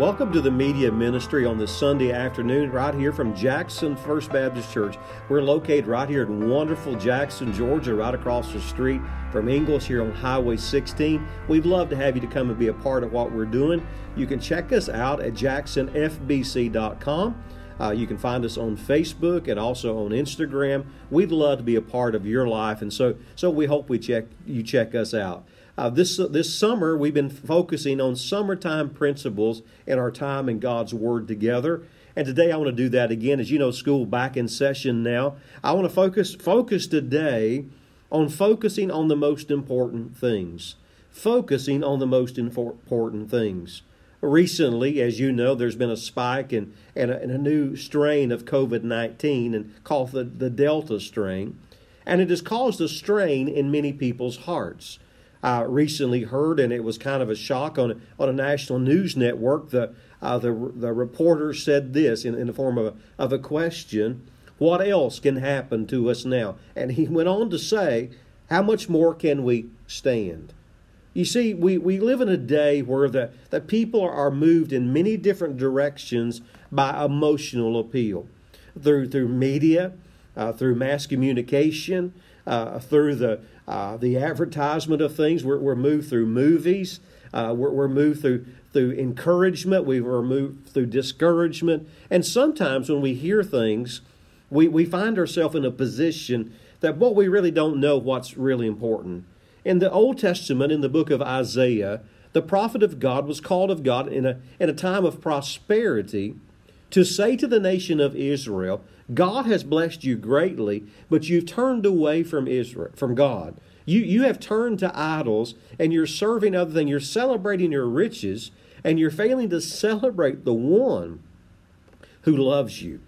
Welcome to the media ministry on this Sunday afternoon, right here from Jackson First Baptist Church. We're located right here in wonderful Jackson, Georgia, right across the street from Ingles here on Highway 16. We'd love to have you to come and be a part of what we're doing. You can check us out at jacksonfbc.com. Uh, you can find us on Facebook and also on Instagram. We'd love to be a part of your life, and so so we hope we check you check us out. Uh, this this summer, we've been focusing on summertime principles in our time in God's Word together. And today, I want to do that again. As you know, school back in session now. I want to focus focus today on focusing on the most important things. Focusing on the most important things. Recently, as you know, there's been a spike and and a, new strain of COVID nineteen, and called the, the Delta strain, and it has caused a strain in many people's hearts. I recently heard, and it was kind of a shock on on a national news network. The uh, the the reporter said this in, in the form of a, of a question: What else can happen to us now? And he went on to say, How much more can we stand? You see, we, we live in a day where the, the people are moved in many different directions by emotional appeal through through media, uh, through mass communication, through the uh, the advertisement of things. We're, we're moved through movies. Uh, we're, we're moved through through encouragement. We were moved through discouragement. And sometimes when we hear things, we, we find ourselves in a position that what we really don't know what's really important. In the Old Testament, in the book of Isaiah, the prophet of God was called of God in a, in a time of prosperity to say to the nation of Israel, God has blessed you greatly, but you've turned away from Israel, from God. You, you have turned to idols and you're serving other things. You're celebrating your riches and you're failing to celebrate the one who loves you.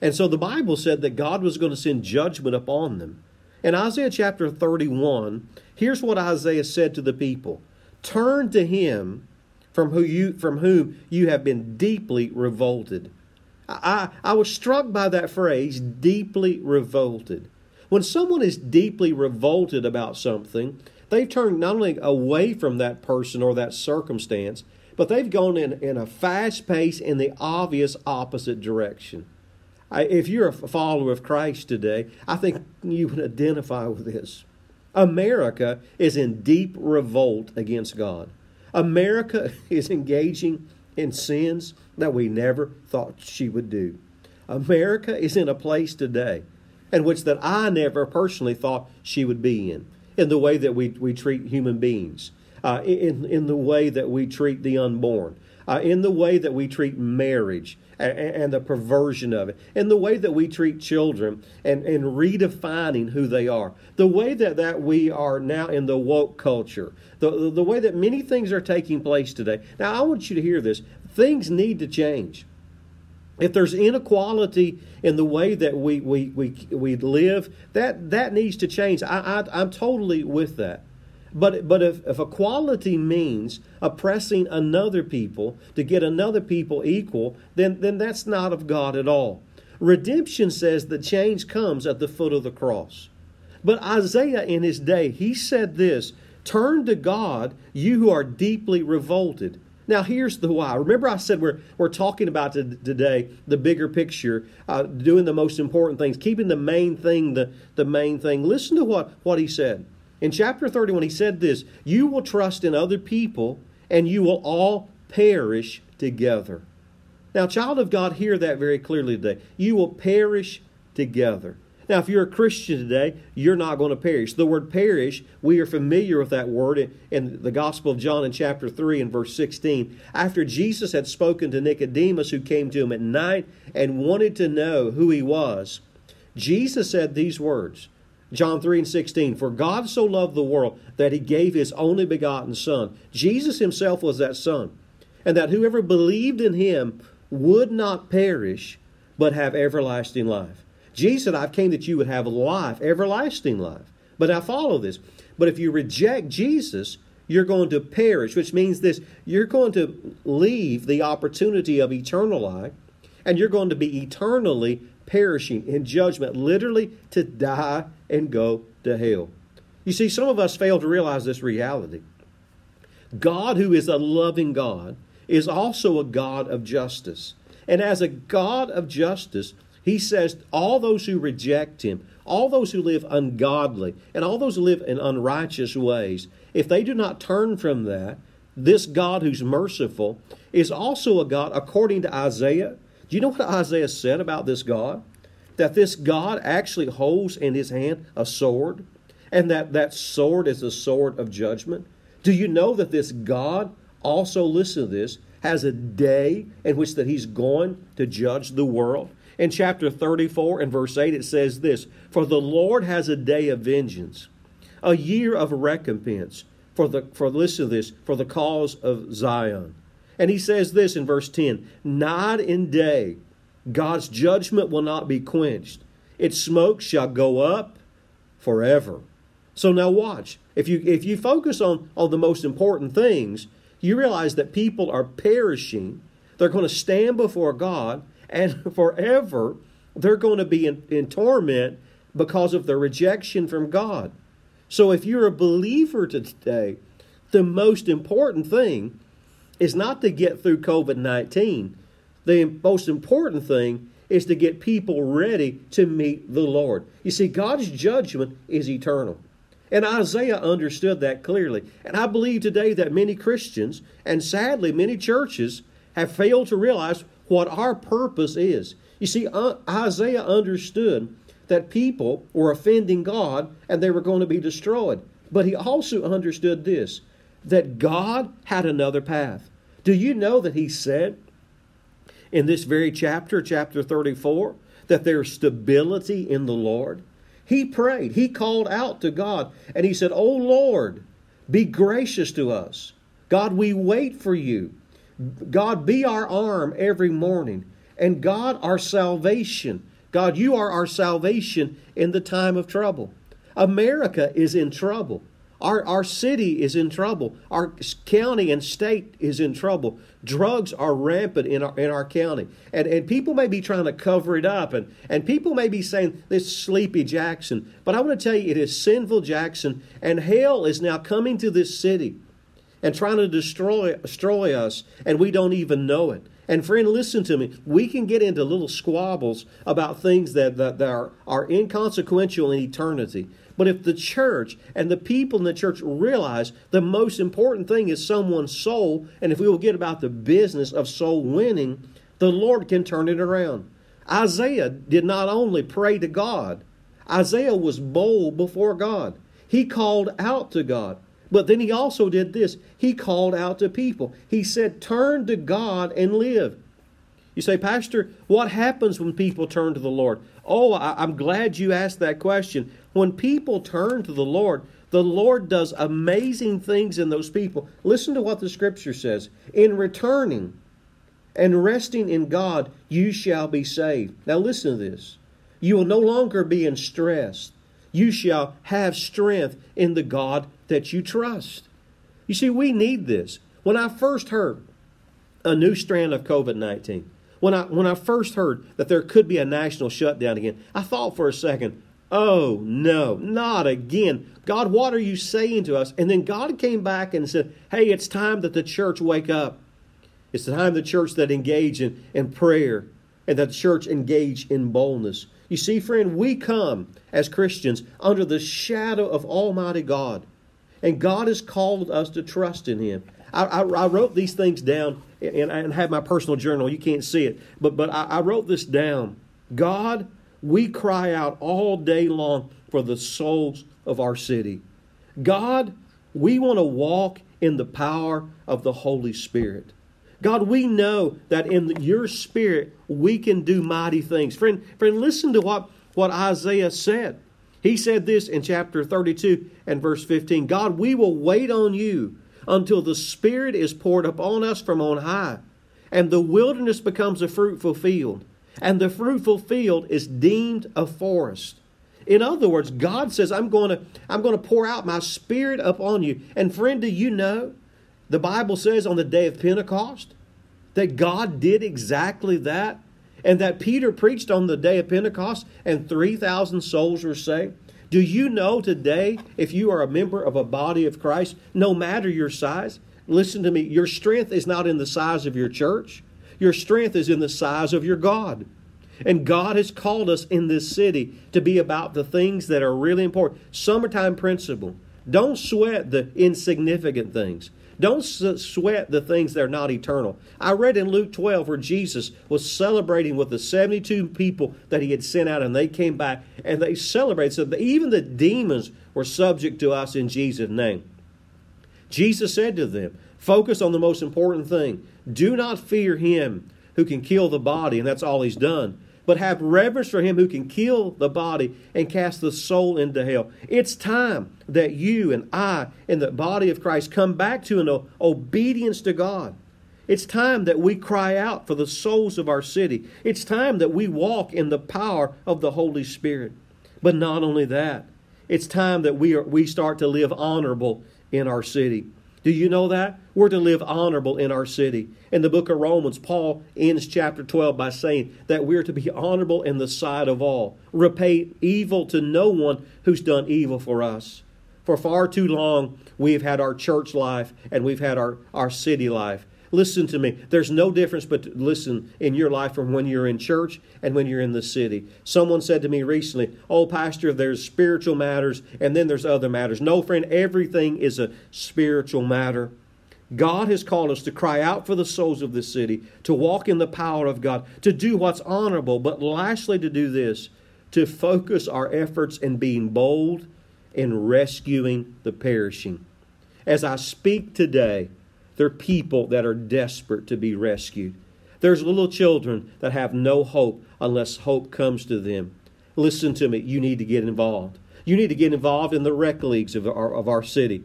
And so the Bible said that God was going to send judgment upon them. In Isaiah chapter 31, here's what Isaiah said to the people Turn to him from, who you, from whom you have been deeply revolted. I, I was struck by that phrase, deeply revolted. When someone is deeply revolted about something, they've turned not only away from that person or that circumstance, but they've gone in, in a fast pace in the obvious opposite direction. I, if you're a follower of Christ today, I think you would identify with this. America is in deep revolt against God. America is engaging in sins that we never thought she would do. America is in a place today in which that I never personally thought she would be in, in the way that we, we treat human beings, uh, in, in the way that we treat the unborn, uh, in the way that we treat marriage and, and, the perversion of it, in the way that we treat children and, and redefining who they are, the way that, that we are now in the woke culture, the, the way that many things are taking place today. Now, I want you to hear this. Things need to change. If there's inequality in the way that we, we, we, we live, that, that needs to change. I, I, I'm totally with that. But, but if, if equality means oppressing another people to get another people equal, then, then that's not of God at all. Redemption says the change comes at the foot of the cross. But Isaiah in his day, he said this Turn to God, you who are deeply revolted. Now, here's the why. Remember, I said we're, we're talking about today the bigger picture, uh, doing the most important things, keeping the main thing the, the main thing. Listen to what, what he said. In chapter 31, he said this You will trust in other people, and you will all perish together. Now, child of God, hear that very clearly today. You will perish together. Now, if you're a Christian today, you're not going to perish. The word perish, we are familiar with that word in the Gospel of John in chapter 3 and verse 16. After Jesus had spoken to Nicodemus, who came to him at night and wanted to know who he was, Jesus said these words John 3 and 16 For God so loved the world that he gave his only begotten Son. Jesus himself was that Son. And that whoever believed in him would not perish, but have everlasting life. Jesus said, I've came that you would have life, everlasting life. But now follow this. But if you reject Jesus, you're going to perish, which means this you're going to leave the opportunity of eternal life, and you're going to be eternally perishing in judgment, literally to die and go to hell. You see, some of us fail to realize this reality. God, who is a loving God, is also a God of justice. And as a God of justice, he says all those who reject him, all those who live ungodly, and all those who live in unrighteous ways, if they do not turn from that, this God who's merciful is also a God, according to Isaiah. Do you know what Isaiah said about this God? That this God actually holds in his hand a sword, and that that sword is the sword of judgment. Do you know that this God also, listen to this, has a day in which that he's going to judge the world? In chapter 34 and verse 8, it says this For the Lord has a day of vengeance, a year of recompense for the for listen to this, for the cause of Zion. And he says this in verse 10 Night and day, God's judgment will not be quenched. Its smoke shall go up forever. So now watch. If you if you focus on, on the most important things, you realize that people are perishing. They're going to stand before God, and forever they're going to be in, in torment because of their rejection from God. So if you're a believer today, the most important thing is not to get through COVID 19. The most important thing is to get people ready to meet the Lord. You see, God's judgment is eternal. And Isaiah understood that clearly. And I believe today that many Christians, and sadly many churches, have failed to realize what our purpose is. You see, uh, Isaiah understood that people were offending God and they were going to be destroyed. But he also understood this that God had another path. Do you know that he said in this very chapter, chapter 34, that there's stability in the Lord? He prayed, he called out to God, and he said, Oh Lord, be gracious to us. God, we wait for you. God, be our arm every morning. And God, our salvation. God, you are our salvation in the time of trouble. America is in trouble. Our, our city is in trouble. Our county and state is in trouble. Drugs are rampant in our, in our county. And, and people may be trying to cover it up. And, and people may be saying this sleepy Jackson. But I want to tell you, it is sinful Jackson. And hell is now coming to this city and trying to destroy, destroy us. And we don't even know it. And friend, listen to me. We can get into little squabbles about things that, that, that are, are inconsequential in eternity. But if the church and the people in the church realize the most important thing is someone's soul, and if we will get about the business of soul winning, the Lord can turn it around. Isaiah did not only pray to God, Isaiah was bold before God. He called out to God. But then he also did this. He called out to people. He said, Turn to God and live. You say, Pastor, what happens when people turn to the Lord? Oh, I, am glad you asked that question. When people turn to the Lord, the Lord does amazing things in those people. Listen to what the scripture says. In returning and resting in God, you shall be saved. Now, listen to this. You will no longer be in stress. You shall have strength in the God that you trust. You see, we need this. When I first heard a new strand of COVID 19, when I, when I first heard that there could be a national shutdown again, I thought for a second, oh no, not again. God, what are you saying to us? And then God came back and said, hey, it's time that the church wake up. It's the time the church that engage in, in prayer and that the church engage in boldness. You see, friend, we come as Christians under the shadow of Almighty God. And God has called us to trust in Him. I, I, I wrote these things down and, and have my personal journal. You can't see it, but, but I, I wrote this down. God, we cry out all day long for the souls of our city. God, we want to walk in the power of the Holy Spirit. God, we know that in your spirit we can do mighty things. Friend, friend, listen to what, what Isaiah said. He said this in chapter 32 and verse 15 God, we will wait on you until the Spirit is poured upon us from on high, and the wilderness becomes a fruitful field, and the fruitful field is deemed a forest. In other words, God says, I'm going to, I'm going to pour out my Spirit upon you. And friend, do you know the Bible says on the day of Pentecost that God did exactly that? and that Peter preached on the day of Pentecost and 3,000 souls were saved? Do you know today, if you are a member of a body of Christ, no matter your size, listen to me, your strength is not in the size of your church. Your strength is in the size of your God. And God has called us in this city to be about the things that are really important. Summertime principle. Don't sweat the insignificant things. Don't sweat the things that are not eternal. I read in Luke 12 where Jesus was celebrating with the 72 people that he had sent out, and they came back and they celebrated. So even the demons were subject to us in Jesus' name. Jesus said to them, Focus on the most important thing. Do not fear him who can kill the body, and that's all he's done but have reverence for him who can kill the body and cast the soul into hell. It's time that you and I, in the body of Christ, come back to an obedience to God. It's time that we cry out for the souls of our city. It's time that we walk in the power of the Holy Spirit. But not only that, it's time that we, are, we start to live honorable in our city. Do you know that? We're to live honorable in our city. In the book of Romans, Paul ends chapter 12 by saying that we're to be honorable in the sight of all. Repay evil to no one who's done evil for us. For far too long, we've had our church life and we've had our, our city life. Listen to me. There's no difference but listen in your life from when you're in church and when you're in the city. Someone said to me recently, Oh, Pastor, there's spiritual matters and then there's other matters. No, friend, everything is a spiritual matter. God has called us to cry out for the souls of the city, to walk in the power of God, to do what's honorable, but lastly, to do this, to focus our efforts in being bold in rescuing the perishing. As I speak today, there are people that are desperate to be rescued. There's little children that have no hope unless hope comes to them. Listen to me, you need to get involved. You need to get involved in the rec leagues of our, of our city.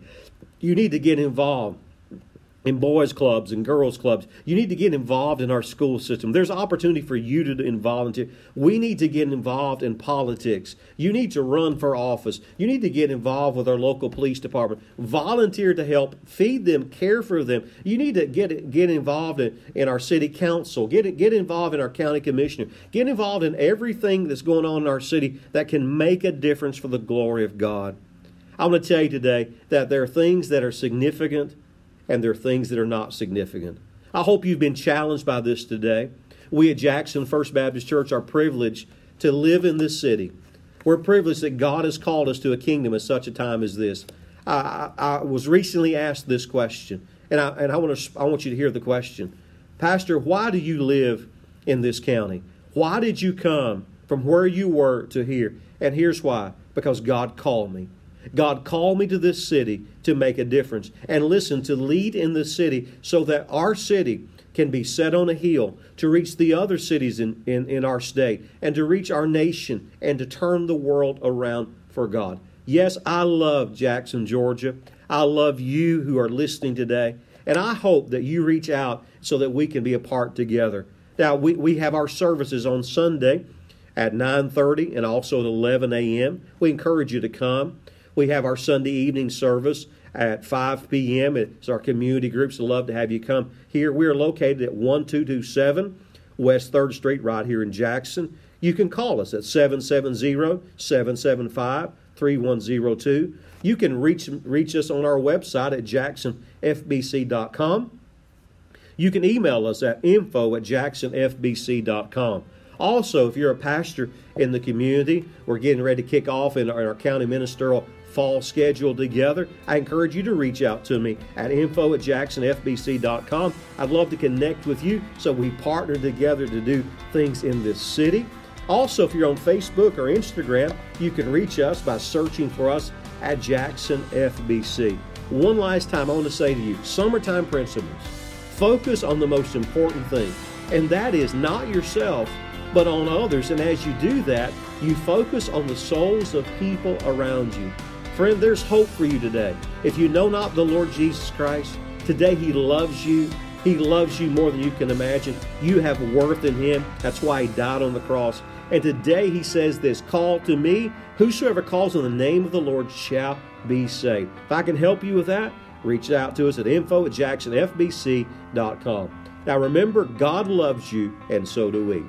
You need to get involved in boys clubs and girls clubs. You need to get involved in our school system. There's opportunity for you to involve. We need to get involved in politics. You need to run for office. You need to get involved with our local police department. Volunteer to help feed them, care for them. You need to get get involved in, in our city council. Get get involved in our county commissioner. Get involved in everything that's going on in our city that can make a difference for the glory of God. I want to tell you today that there are things that are significant and there are things that are not significant. I hope you've been challenged by this today. We at Jackson First Baptist Church are privileged to live in this city. We're privileged that God has called us to a kingdom at such a time as this. I, I, I was recently asked this question, and I, and I, want to, I want you to hear the question. Pastor, why do you live in this county? Why did you come from where you were to here? And here's why because God called me. God called me to this city to make a difference. And listen, to lead in the city so that our city can be set on a hill to reach the other cities in, in, in our state and to reach our nation and to turn the world around for God. Yes, I love Jackson, Georgia. I love you who are listening today. And I hope that you reach out so that we can be a part together. Now, we, we have our services on Sunday at 9.30 and also at 11 a.m. We encourage you to come. We have our Sunday evening service at 5 p.m. It's our community groups. love to have you come here. We are located at 1227 West 3rd Street, right here in Jackson. You can call us at 770 775 3102. You can reach, reach us on our website at jacksonfbc.com. You can email us at info at jacksonfbc.com. Also, if you're a pastor in the community, we're getting ready to kick off in our, in our county ministerial fall schedule together, I encourage you to reach out to me at info at jacksonfbc.com. I'd love to connect with you so we partner together to do things in this city. Also, if you're on Facebook or Instagram, you can reach us by searching for us at Jackson FBC. One last time, I want to say to you summertime principles. Focus on the most important thing, and that is not yourself, but on others. And as you do that, you focus on the souls of people around you. Friend, there's hope for you today. If you know not the Lord Jesus Christ, today He loves you. He loves you more than you can imagine. You have worth in Him. That's why He died on the cross. And today He says this Call to me, whosoever calls on the name of the Lord shall be saved. If I can help you with that, reach out to us at info at jacksonfbc.com. Now remember, God loves you, and so do we.